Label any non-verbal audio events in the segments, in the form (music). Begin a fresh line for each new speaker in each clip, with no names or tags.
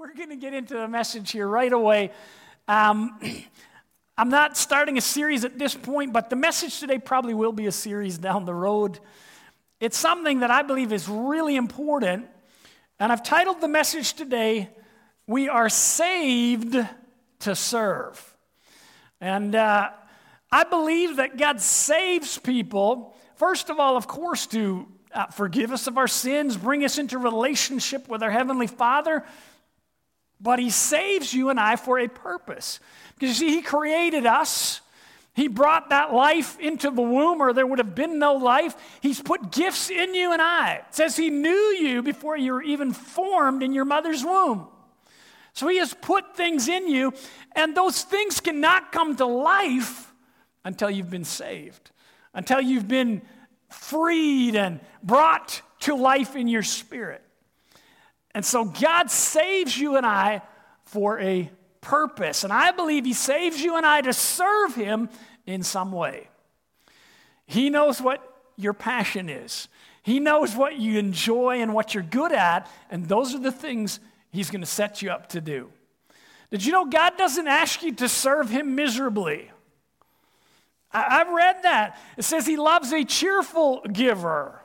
we're going to get into the message here right away. Um, (clears throat) I'm not starting a series at this point, but the message today probably will be a series down the road. It's something that I believe is really important, and I've titled the message today, We Are Saved to Serve. And uh, I believe that God saves people, first of all, of course, to uh, forgive us of our sins, bring us into relationship with our Heavenly Father, but He saves you and I for a purpose. Because you see, He created us. He brought that life into the womb, or there would have been no life. He's put gifts in you and I. It says He knew you before you were even formed in your mother's womb. So He has put things in you, and those things cannot come to life until you've been saved, until you've been freed and brought to life in your spirit. And so God saves you and I for a purpose. And I believe He saves you and I to serve Him in some way. He knows what your passion is, He knows what you enjoy and what you're good at, and those are the things He's going to set you up to do. Did you know God doesn't ask you to serve Him miserably? I've read that. It says He loves a cheerful giver.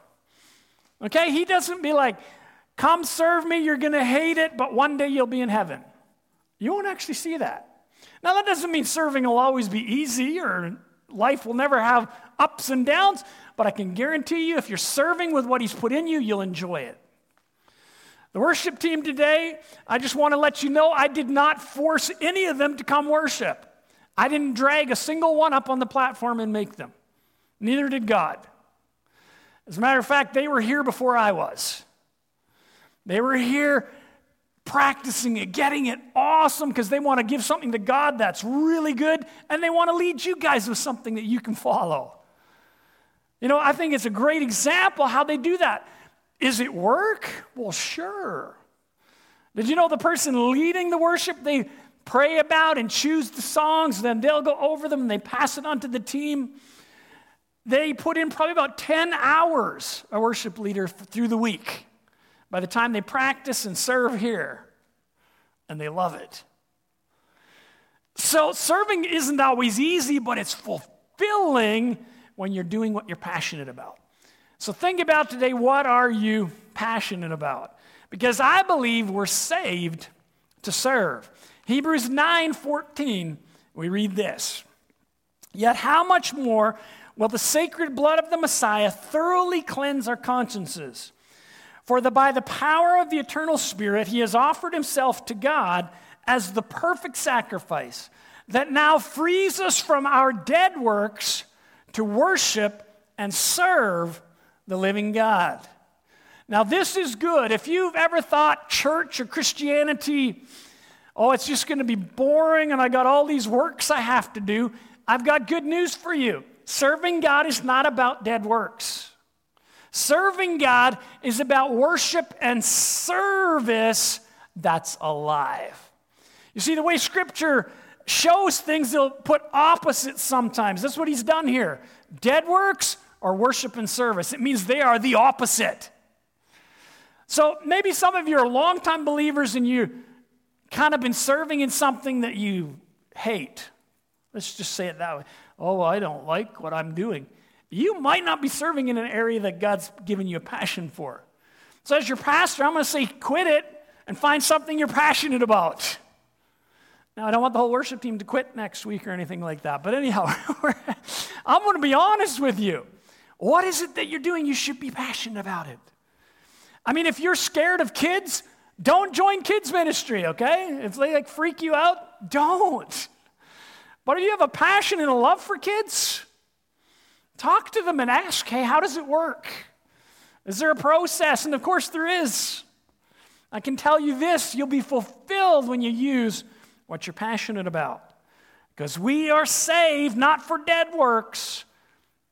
Okay? He doesn't be like, come serve me, you're going to hate it, but one day you'll be in heaven. You won't actually see that. Now, that doesn't mean serving will always be easy or life will never have ups and downs, but I can guarantee you if you're serving with what He's put in you, you'll enjoy it. The worship team today, I just want to let you know I did not force any of them to come worship. I didn't drag a single one up on the platform and make them. Neither did God. As a matter of fact, they were here before I was. They were here practicing it, getting it awesome because they want to give something to God that's really good and they want to lead you guys with something that you can follow. You know, I think it's a great example how they do that. Is it work? Well, sure. Did you know the person leading the worship, they pray about and choose the songs, then they'll go over them and they pass it on to the team. They put in probably about 10 hours, a worship leader, through the week by the time they practice and serve here, and they love it. So, serving isn't always easy, but it's fulfilling when you're doing what you're passionate about. So, think about today what are you passionate about? Because I believe we're saved to serve. Hebrews 9 14, we read this. Yet, how much more will the sacred blood of the Messiah thoroughly cleanse our consciences? For the, by the power of the eternal Spirit, he has offered himself to God as the perfect sacrifice that now frees us from our dead works to worship and serve the living God. Now, this is good. If you've ever thought church or Christianity, oh, it's just going to be boring and I got all these works I have to do, I've got good news for you. Serving God is not about dead works. Serving God is about worship and service that's alive. You see, the way Scripture shows things, they'll put opposites sometimes. That's what he's done here. Dead works or worship and service. It means they are the opposite. So maybe some of you are longtime believers and you kind of been serving in something that you hate. Let's just say it that way. Oh, I don't like what I'm doing you might not be serving in an area that God's given you a passion for. So, as your pastor, I'm going to say quit it and find something you're passionate about. Now, I don't want the whole worship team to quit next week or anything like that. But anyhow, (laughs) I'm going to be honest with you. What is it that you're doing? You should be passionate about it. I mean, if you're scared of kids, don't join kids' ministry, okay? If they like freak you out, don't. But if you have a passion and a love for kids, Talk to them and ask, hey, how does it work? Is there a process? And of course, there is. I can tell you this you'll be fulfilled when you use what you're passionate about. Because we are saved not for dead works,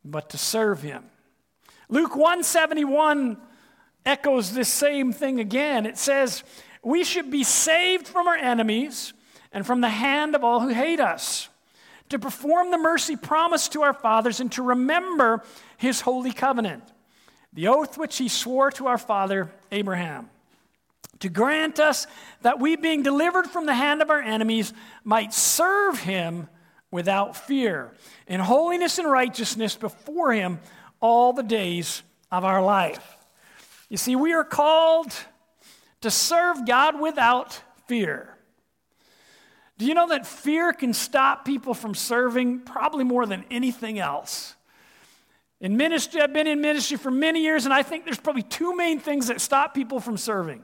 but to serve Him. Luke 171 echoes this same thing again. It says, We should be saved from our enemies and from the hand of all who hate us to perform the mercy promised to our fathers and to remember his holy covenant, the oath which he swore to our father Abraham, to grant us that we, being delivered from the hand of our enemies, might serve him without fear, in holiness and righteousness before him all the days of our life. You see, we are called to serve God without fear. Do you know that fear can stop people from serving probably more than anything else? In ministry, I've been in ministry for many years, and I think there's probably two main things that stop people from serving.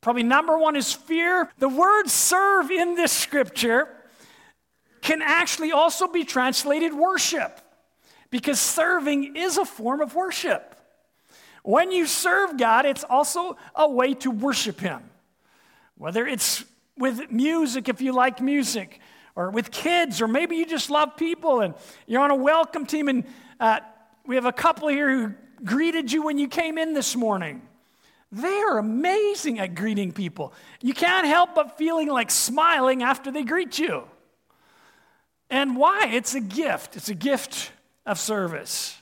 Probably number one is fear. The word serve in this scripture can actually also be translated worship because serving is a form of worship. When you serve God, it's also a way to worship Him. Whether it's with music, if you like music, or with kids, or maybe you just love people and you're on a welcome team and uh, we have a couple here who greeted you when you came in this morning. They are amazing at greeting people. You can't help but feeling like smiling after they greet you. And why? It's a gift. It's a gift of service.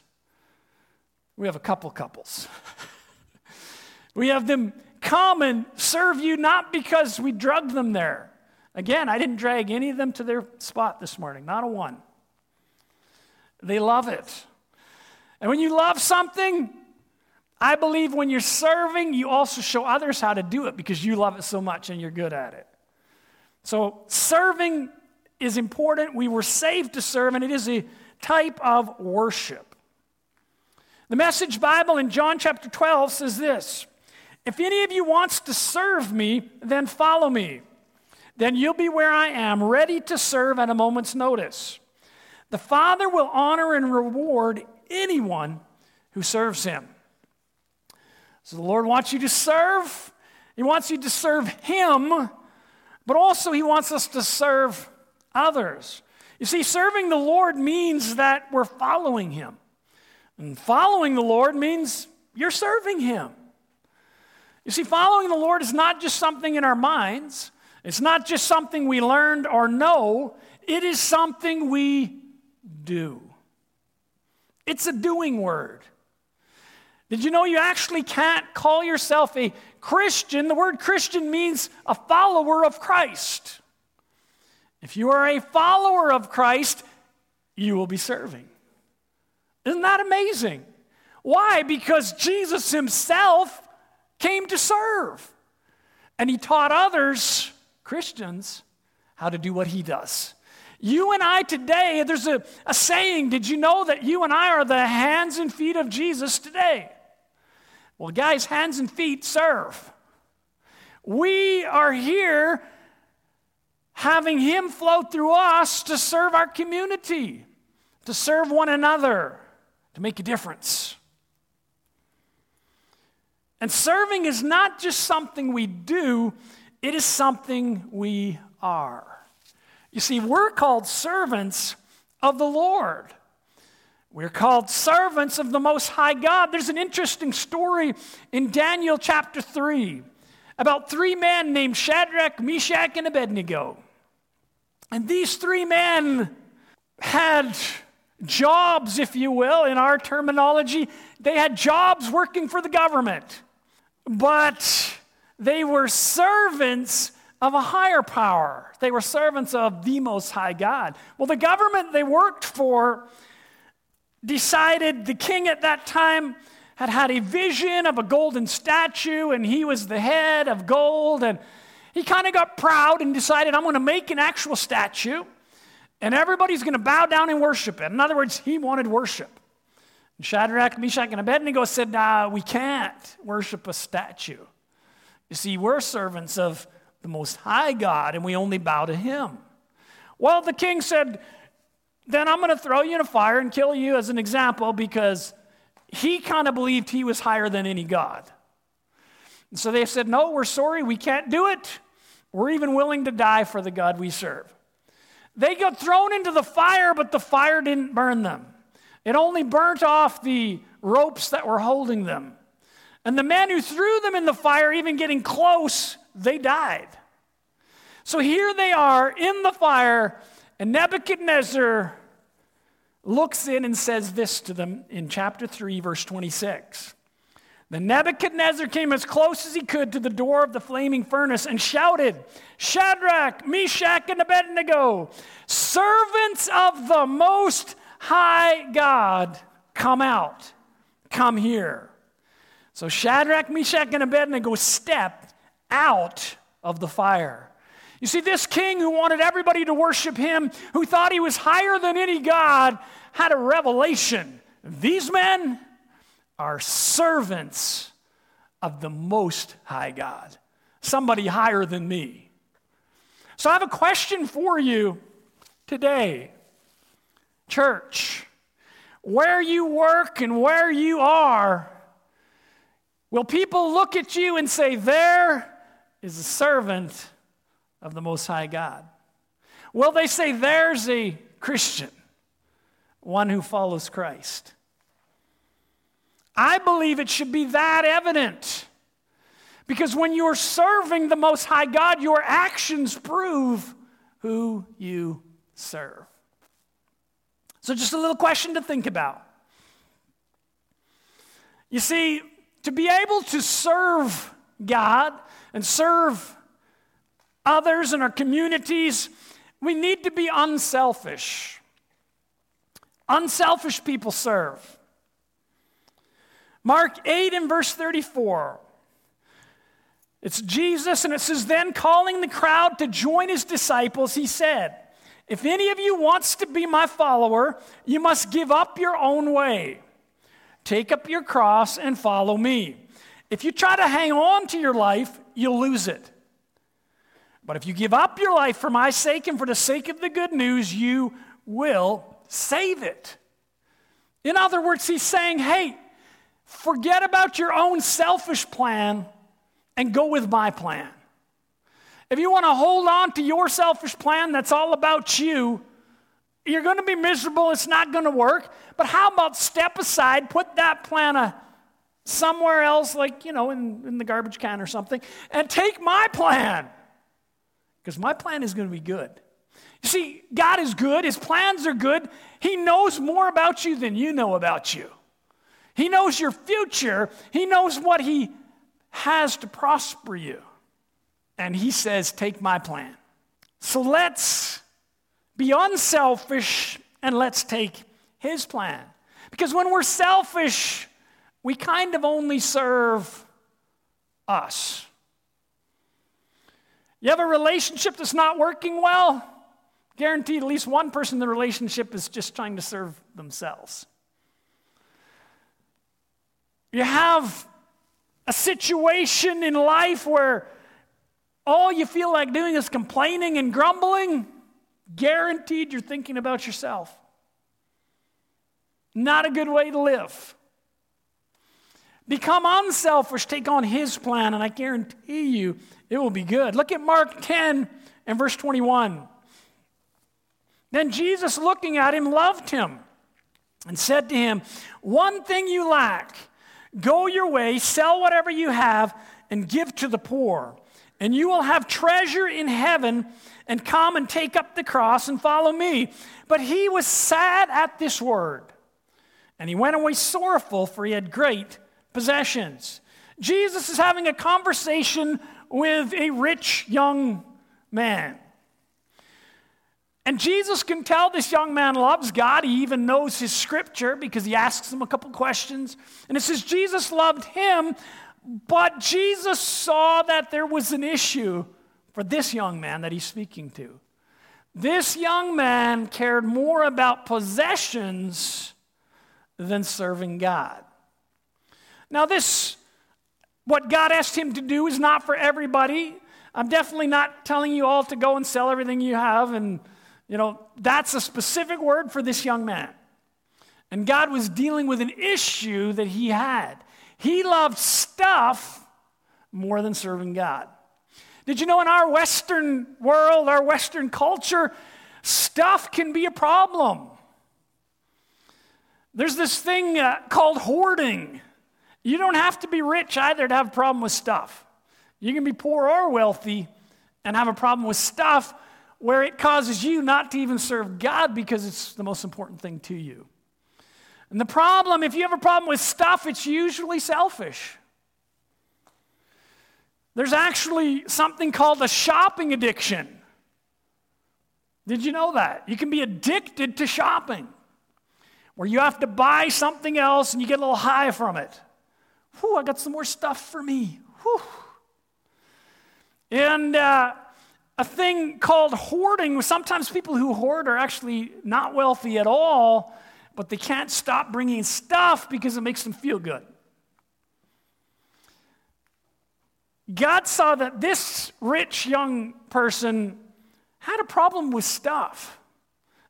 We have a couple couples. (laughs) we have them come and serve you not because we drugged them there. Again, I didn't drag any of them to their spot this morning, not a one. They love it. And when you love something, I believe when you're serving, you also show others how to do it because you love it so much and you're good at it. So, serving is important. We were saved to serve, and it is a type of worship. The Message Bible in John chapter 12 says this If any of you wants to serve me, then follow me. Then you'll be where I am, ready to serve at a moment's notice. The Father will honor and reward anyone who serves him. So the Lord wants you to serve. He wants you to serve Him, but also He wants us to serve others. You see, serving the Lord means that we're following Him. And following the Lord means you're serving Him. You see, following the Lord is not just something in our minds, it's not just something we learned or know, it is something we do. It's a doing word. Did you know you actually can't call yourself a Christian? The word Christian means a follower of Christ. If you are a follower of Christ, you will be serving. Isn't that amazing? Why? Because Jesus himself came to serve. And he taught others, Christians, how to do what he does. You and I today, there's a, a saying, did you know that you and I are the hands and feet of Jesus today? Well, guys, hands and feet serve. We are here having Him flow through us to serve our community, to serve one another, to make a difference. And serving is not just something we do, it is something we are. You see, we're called servants of the Lord. We're called servants of the Most High God. There's an interesting story in Daniel chapter 3 about three men named Shadrach, Meshach, and Abednego. And these three men had jobs, if you will, in our terminology. They had jobs working for the government, but they were servants of a higher power. They were servants of the Most High God. Well, the government they worked for decided the king at that time had had a vision of a golden statue, and he was the head of gold. And he kind of got proud and decided, I'm going to make an actual statue, and everybody's going to bow down and worship it. In other words, he wanted worship. And Shadrach, Meshach, and Abednego said, Nah, we can't worship a statue. You see, we're servants of the Most High God, and we only bow to Him. Well, the king said, Then I'm going to throw you in a fire and kill you as an example because he kind of believed he was higher than any God. And so they said, No, we're sorry, we can't do it. We're even willing to die for the God we serve. They got thrown into the fire, but the fire didn't burn them. It only burnt off the ropes that were holding them. And the men who threw them in the fire, even getting close, they died. So here they are in the fire, and Nebuchadnezzar looks in and says this to them in chapter 3, verse 26. Then Nebuchadnezzar came as close as he could to the door of the flaming furnace and shouted, Shadrach, Meshach, and Abednego, servants of the Most High God, come out, come here. So Shadrach, Meshach, and Abednego stepped out of the fire. You see, this king who wanted everybody to worship him, who thought he was higher than any God, had a revelation. These men are servants of the Most High God, somebody higher than me. So I have a question for you today, church. Where you work and where you are, will people look at you and say, There is a servant of the Most High God? Will they say, There's a Christian, one who follows Christ? I believe it should be that evident. Because when you're serving the Most High God, your actions prove who you serve. So, just a little question to think about. You see, to be able to serve God and serve others in our communities, we need to be unselfish. Unselfish people serve. Mark 8 and verse 34. It's Jesus, and it says, Then calling the crowd to join his disciples, he said, If any of you wants to be my follower, you must give up your own way. Take up your cross and follow me. If you try to hang on to your life, you'll lose it. But if you give up your life for my sake and for the sake of the good news, you will save it. In other words, he's saying, Hey, Forget about your own selfish plan and go with my plan. If you want to hold on to your selfish plan that's all about you, you're going to be miserable. It's not going to work. But how about step aside, put that plan somewhere else, like, you know, in, in the garbage can or something, and take my plan? Because my plan is going to be good. You see, God is good, His plans are good. He knows more about you than you know about you. He knows your future, He knows what He has to prosper you. And He says, Take my plan. So let's be unselfish and let's take His plan. Because when we're selfish, we kind of only serve us. You have a relationship that's not working well? Guaranteed, at least one person in the relationship is just trying to serve themselves. You have a situation in life where all you feel like doing is complaining and grumbling, guaranteed you're thinking about yourself. Not a good way to live. Become unselfish, take on His plan, and I guarantee you it will be good. Look at Mark 10 and verse 21. Then Jesus, looking at him, loved him and said to him, One thing you lack. Go your way, sell whatever you have, and give to the poor, and you will have treasure in heaven. And come and take up the cross and follow me. But he was sad at this word, and he went away sorrowful, for he had great possessions. Jesus is having a conversation with a rich young man. And Jesus can tell this young man loves God. He even knows his scripture because he asks him a couple questions. And it says Jesus loved him, but Jesus saw that there was an issue for this young man that he's speaking to. This young man cared more about possessions than serving God. Now, this, what God asked him to do, is not for everybody. I'm definitely not telling you all to go and sell everything you have and you know, that's a specific word for this young man. And God was dealing with an issue that he had. He loved stuff more than serving God. Did you know in our Western world, our Western culture, stuff can be a problem? There's this thing uh, called hoarding. You don't have to be rich either to have a problem with stuff. You can be poor or wealthy and have a problem with stuff where it causes you not to even serve God because it's the most important thing to you. And the problem, if you have a problem with stuff, it's usually selfish. There's actually something called a shopping addiction. Did you know that? You can be addicted to shopping, where you have to buy something else and you get a little high from it. Whew, I got some more stuff for me. Whew. And uh, a thing called hoarding. Sometimes people who hoard are actually not wealthy at all, but they can't stop bringing stuff because it makes them feel good. God saw that this rich young person had a problem with stuff,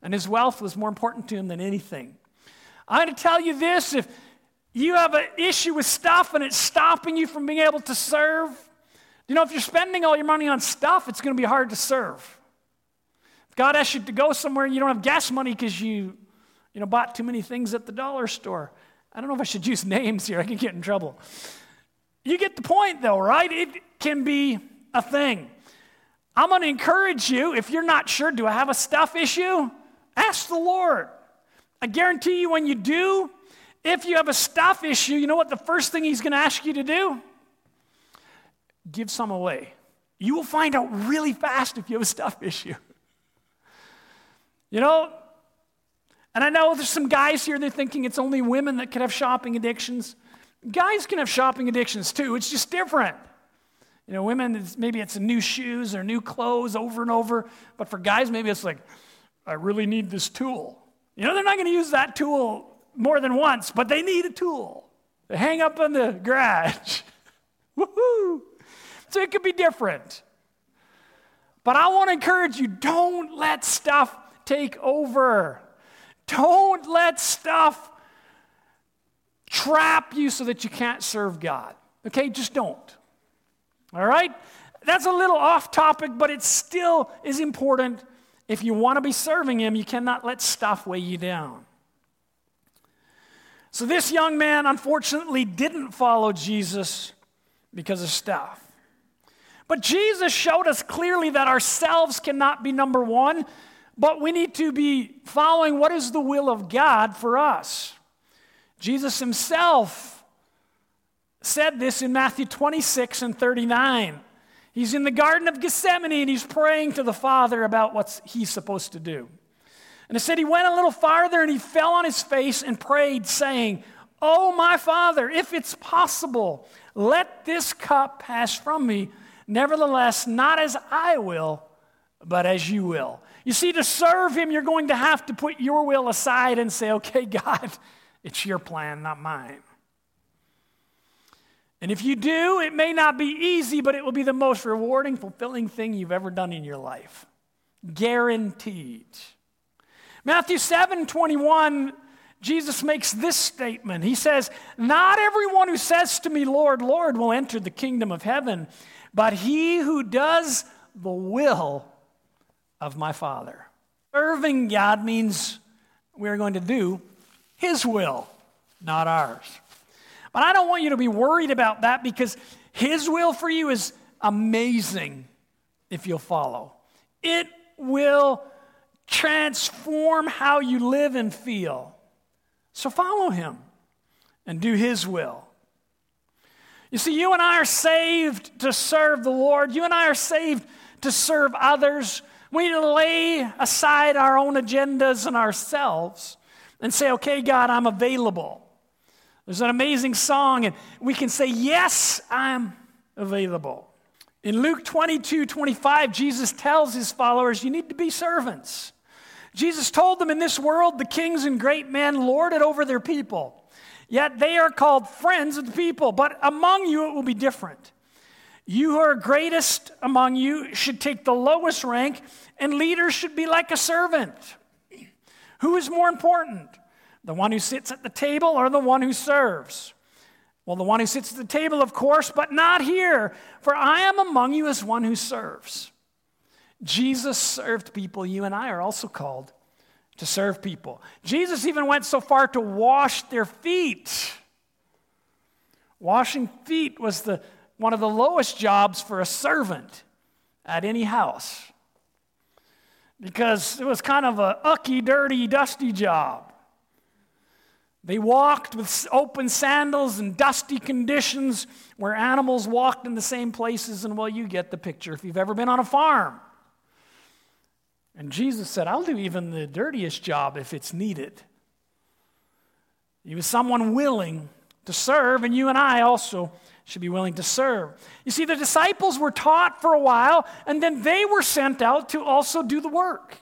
and his wealth was more important to him than anything. I'm going to tell you this if you have an issue with stuff and it's stopping you from being able to serve, you know, if you're spending all your money on stuff, it's going to be hard to serve. If God asks you to go somewhere and you don't have gas money because you, you know, bought too many things at the dollar store. I don't know if I should (laughs) use names here, I can get in trouble. You get the point, though, right? It can be a thing. I'm going to encourage you if you're not sure, do I have a stuff issue? Ask the Lord. I guarantee you, when you do, if you have a stuff issue, you know what the first thing He's going to ask you to do? Give some away. You will find out really fast if you have a stuff (laughs) issue. You know, and I know there's some guys here, they're thinking it's only women that can have shopping addictions. Guys can have shopping addictions too, it's just different. You know, women, maybe it's new shoes or new clothes over and over. But for guys, maybe it's like, I really need this tool. You know, they're not going to use that tool more than once, but they need a tool. They hang up in the garage. (laughs) Woohoo! So it could be different. But I want to encourage you don't let stuff take over. Don't let stuff trap you so that you can't serve God. Okay, just don't. All right? That's a little off topic, but it still is important. If you want to be serving Him, you cannot let stuff weigh you down. So, this young man unfortunately didn't follow Jesus because of stuff. But Jesus showed us clearly that ourselves cannot be number one, but we need to be following what is the will of God for us. Jesus himself said this in Matthew 26 and 39. He's in the Garden of Gethsemane and he's praying to the Father about what he's supposed to do. And it said he went a little farther and he fell on his face and prayed, saying, Oh, my Father, if it's possible, let this cup pass from me. Nevertheless, not as I will, but as you will. You see, to serve him, you're going to have to put your will aside and say, Okay, (laughs) God, it's your plan, not mine. And if you do, it may not be easy, but it will be the most rewarding, fulfilling thing you've ever done in your life. Guaranteed. Matthew 7 21, Jesus makes this statement. He says, Not everyone who says to me, Lord, Lord, will enter the kingdom of heaven, but he who does the will of my Father. Serving God means we're going to do his will, not ours. But I don't want you to be worried about that because His will for you is amazing if you'll follow. It will transform how you live and feel. So follow Him and do His will. You see, you and I are saved to serve the Lord. You and I are saved to serve others. We need to lay aside our own agendas and ourselves and say, okay, God, I'm available. There's an amazing song, and we can say, Yes, I'm available. In Luke 22 25, Jesus tells his followers, You need to be servants. Jesus told them, In this world, the kings and great men lord it over their people. Yet they are called friends of the people, but among you it will be different. You who are greatest among you should take the lowest rank, and leaders should be like a servant. Who is more important? The one who sits at the table or the one who serves? Well, the one who sits at the table, of course, but not here, for I am among you as one who serves. Jesus served people. You and I are also called to serve people. Jesus even went so far to wash their feet. Washing feet was the, one of the lowest jobs for a servant at any house because it was kind of a ucky, dirty, dusty job. They walked with open sandals and dusty conditions where animals walked in the same places, and well, you get the picture if you've ever been on a farm. And Jesus said, I'll do even the dirtiest job if it's needed. He was someone willing to serve, and you and I also should be willing to serve. You see, the disciples were taught for a while, and then they were sent out to also do the work.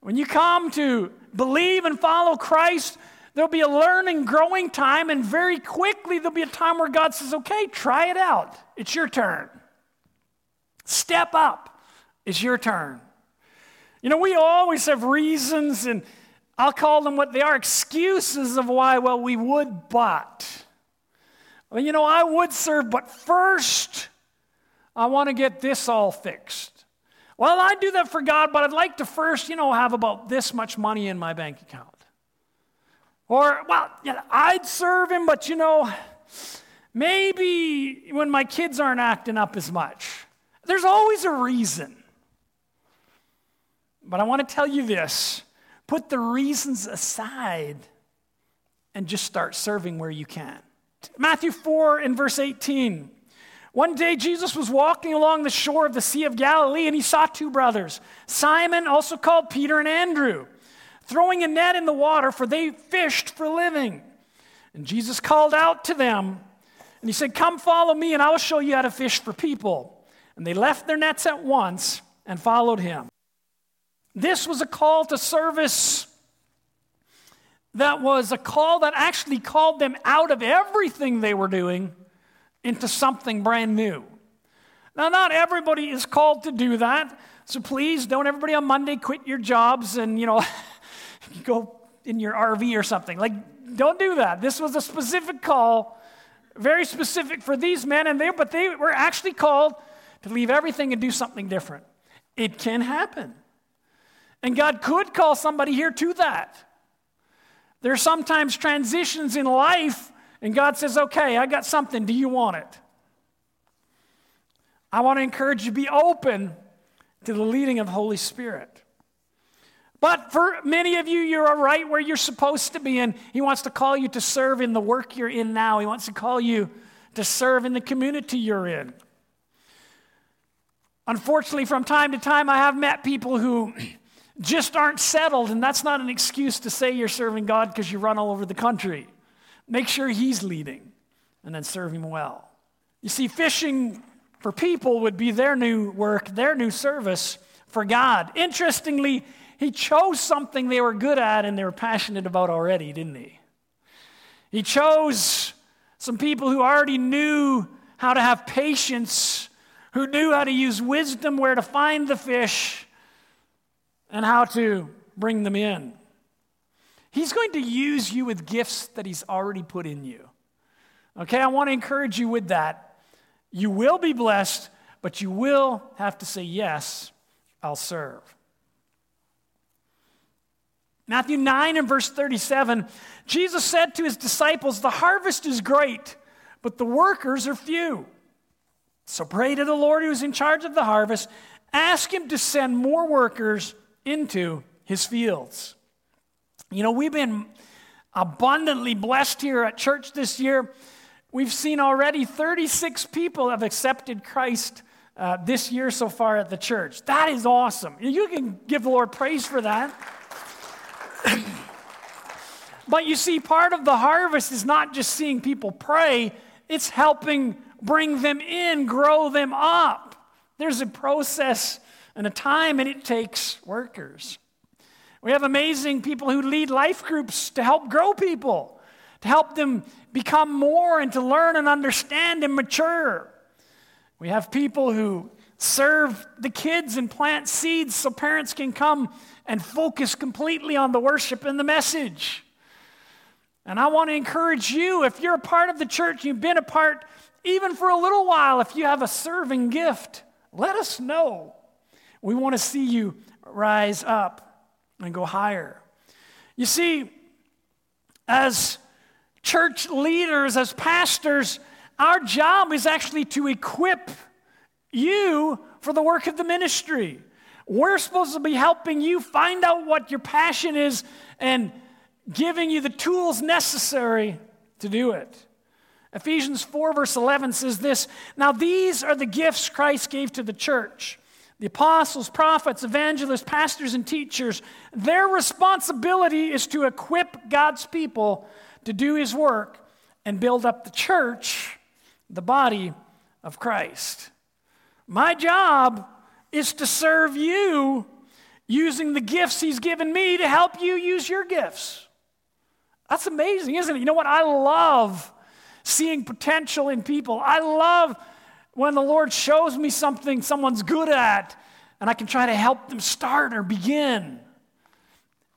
When you come to believe and follow Christ, there'll be a learning, growing time, and very quickly there'll be a time where God says, okay, try it out. It's your turn. Step up. It's your turn. You know, we always have reasons, and I'll call them what they are excuses of why, well, we would, but. Well, you know, I would serve, but first, I want to get this all fixed. Well, I'd do that for God, but I'd like to first, you know, have about this much money in my bank account. Or, well, I'd serve Him, but you know, maybe when my kids aren't acting up as much. There's always a reason. But I want to tell you this put the reasons aside and just start serving where you can. Matthew 4 in verse 18. One day Jesus was walking along the shore of the Sea of Galilee and he saw two brothers, Simon, also called Peter, and Andrew, throwing a net in the water, for they fished for living. And Jesus called out to them and he said, Come follow me, and I will show you how to fish for people. And they left their nets at once and followed him. This was a call to service that was a call that actually called them out of everything they were doing into something brand new. Now, not everybody is called to do that, so please don't everybody on Monday quit your jobs and, you know, (laughs) go in your RV or something. Like, don't do that. This was a specific call, very specific for these men, and they, but they were actually called to leave everything and do something different. It can happen. And God could call somebody here to that. There are sometimes transitions in life, and God says, Okay, I got something. Do you want it? I want to encourage you to be open to the leading of the Holy Spirit. But for many of you, you're right where you're supposed to be, and He wants to call you to serve in the work you're in now. He wants to call you to serve in the community you're in. Unfortunately, from time to time, I have met people who just aren't settled, and that's not an excuse to say you're serving God because you run all over the country. Make sure He's leading and then serve Him well. You see, fishing for people would be their new work, their new service for God. Interestingly, He chose something they were good at and they were passionate about already, didn't He? He chose some people who already knew how to have patience, who knew how to use wisdom, where to find the fish and how to bring them in. He's going to use you with gifts that He's already put in you. Okay, I want to encourage you with that. You will be blessed, but you will have to say, Yes, I'll serve. Matthew 9 and verse 37, Jesus said to his disciples, The harvest is great, but the workers are few. So pray to the Lord who's in charge of the harvest. Ask him to send more workers into his fields. You know, we've been abundantly blessed here at church this year. We've seen already 36 people have accepted Christ uh, this year so far at the church. That is awesome. You can give the Lord praise for that. (clears throat) but you see, part of the harvest is not just seeing people pray, it's helping bring them in, grow them up. There's a process and a time, and it takes workers. We have amazing people who lead life groups to help grow people, to help them become more and to learn and understand and mature. We have people who serve the kids and plant seeds so parents can come and focus completely on the worship and the message. And I want to encourage you if you're a part of the church, you've been a part even for a little while, if you have a serving gift, let us know. We want to see you rise up and go higher. You see, as church leaders, as pastors, our job is actually to equip you for the work of the ministry. We're supposed to be helping you find out what your passion is and giving you the tools necessary to do it. Ephesians 4, verse 11 says this Now these are the gifts Christ gave to the church the apostles, prophets, evangelists, pastors, and teachers. Their responsibility is to equip God's people to do his work and build up the church, the body of Christ. My job is to serve you using the gifts he's given me to help you use your gifts. That's amazing, isn't it? You know what? I love seeing potential in people. I love when the Lord shows me something someone's good at and I can try to help them start or begin.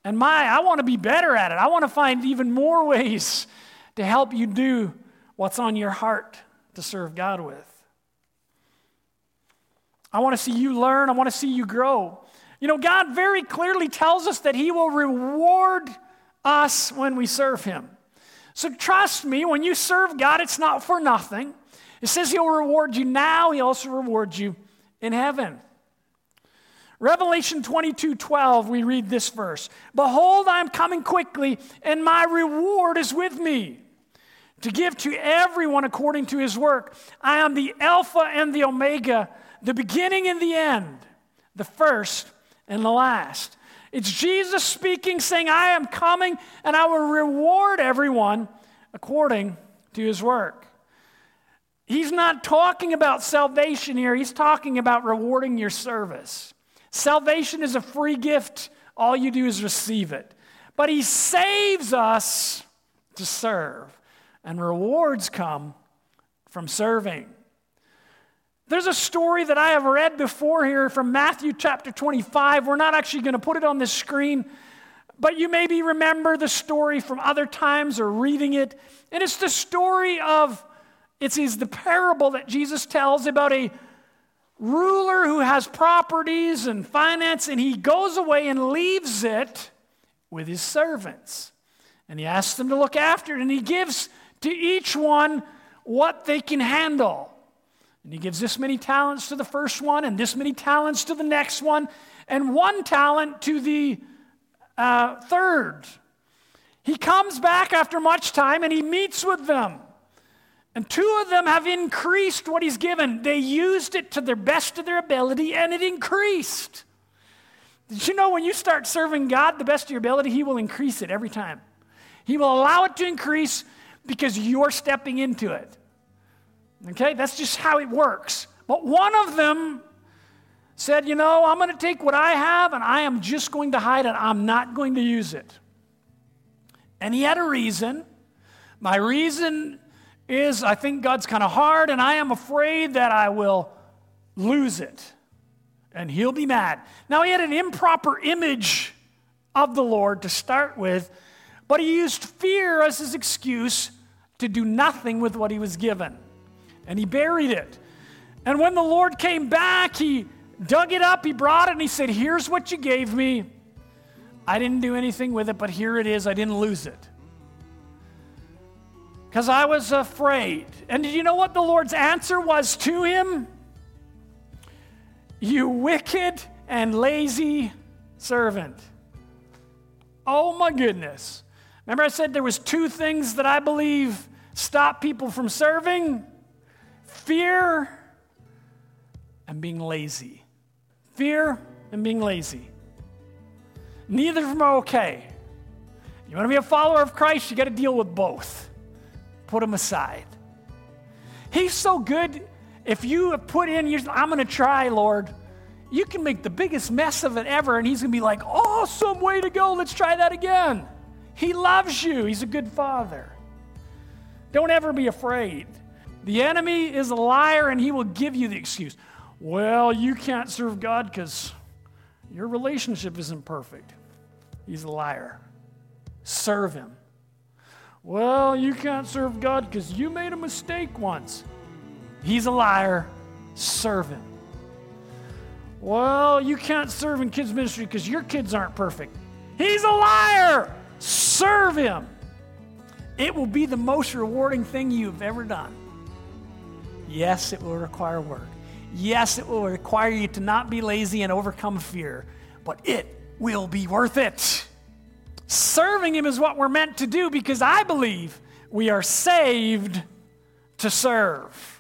And my, I want to be better at it. I want to find even more (laughs) ways to help you do what's on your heart to serve God with. I want to see you learn. I want to see you grow. You know, God very clearly tells us that He will reward us when we serve Him. So trust me, when you serve God, it's not for nothing. It says He'll reward you now, He also rewards you in heaven. Revelation 22 12, we read this verse Behold, I am coming quickly, and my reward is with me to give to everyone according to his work. I am the Alpha and the Omega, the beginning and the end, the first and the last. It's Jesus speaking, saying, I am coming and I will reward everyone according to his work. He's not talking about salvation here, he's talking about rewarding your service. Salvation is a free gift, all you do is receive it. But he saves us to serve, and rewards come from serving. There's a story that I have read before here from Matthew chapter 25. We're not actually going to put it on the screen, but you maybe remember the story from other times or reading it. And it's the story of, it is the parable that Jesus tells about a ruler who has properties and finance, and he goes away and leaves it with his servants. And he asks them to look after it, and he gives to each one what they can handle. And he gives this many talents to the first one, and this many talents to the next one, and one talent to the uh, third. He comes back after much time and he meets with them. And two of them have increased what he's given. They used it to their best of their ability and it increased. Did you know when you start serving God the best of your ability, he will increase it every time? He will allow it to increase because you're stepping into it. Okay, that's just how it works. But one of them said, You know, I'm going to take what I have and I am just going to hide it. I'm not going to use it. And he had a reason. My reason is I think God's kind of hard and I am afraid that I will lose it. And he'll be mad. Now, he had an improper image of the Lord to start with, but he used fear as his excuse to do nothing with what he was given and he buried it. And when the Lord came back, he dug it up, he brought it, and he said, Here's what you gave me. I didn't do anything with it, but here it is. I didn't lose it. Because I was afraid. And did you know what the Lord's answer was to him? You wicked and lazy servant. Oh my goodness. Remember I said there was two things that I believe stop people from serving? fear and being lazy. Fear and being lazy. Neither of them are okay. You want to be a follower of Christ, you got to deal with both. Put them aside. He's so good. If you have put in, I'm going to try, Lord, you can make the biggest mess of it ever, and He's going to be like, awesome, way to go, let's try that again. He loves you, He's a good Father. Don't ever be afraid. The enemy is a liar and he will give you the excuse. Well, you can't serve God because your relationship isn't perfect. He's a liar. Serve him. Well, you can't serve God because you made a mistake once. He's a liar. Serve him. Well, you can't serve in kids' ministry because your kids aren't perfect. He's a liar. Serve him. It will be the most rewarding thing you've ever done. Yes, it will require work. Yes, it will require you to not be lazy and overcome fear, but it will be worth it. Serving Him is what we're meant to do because I believe we are saved to serve.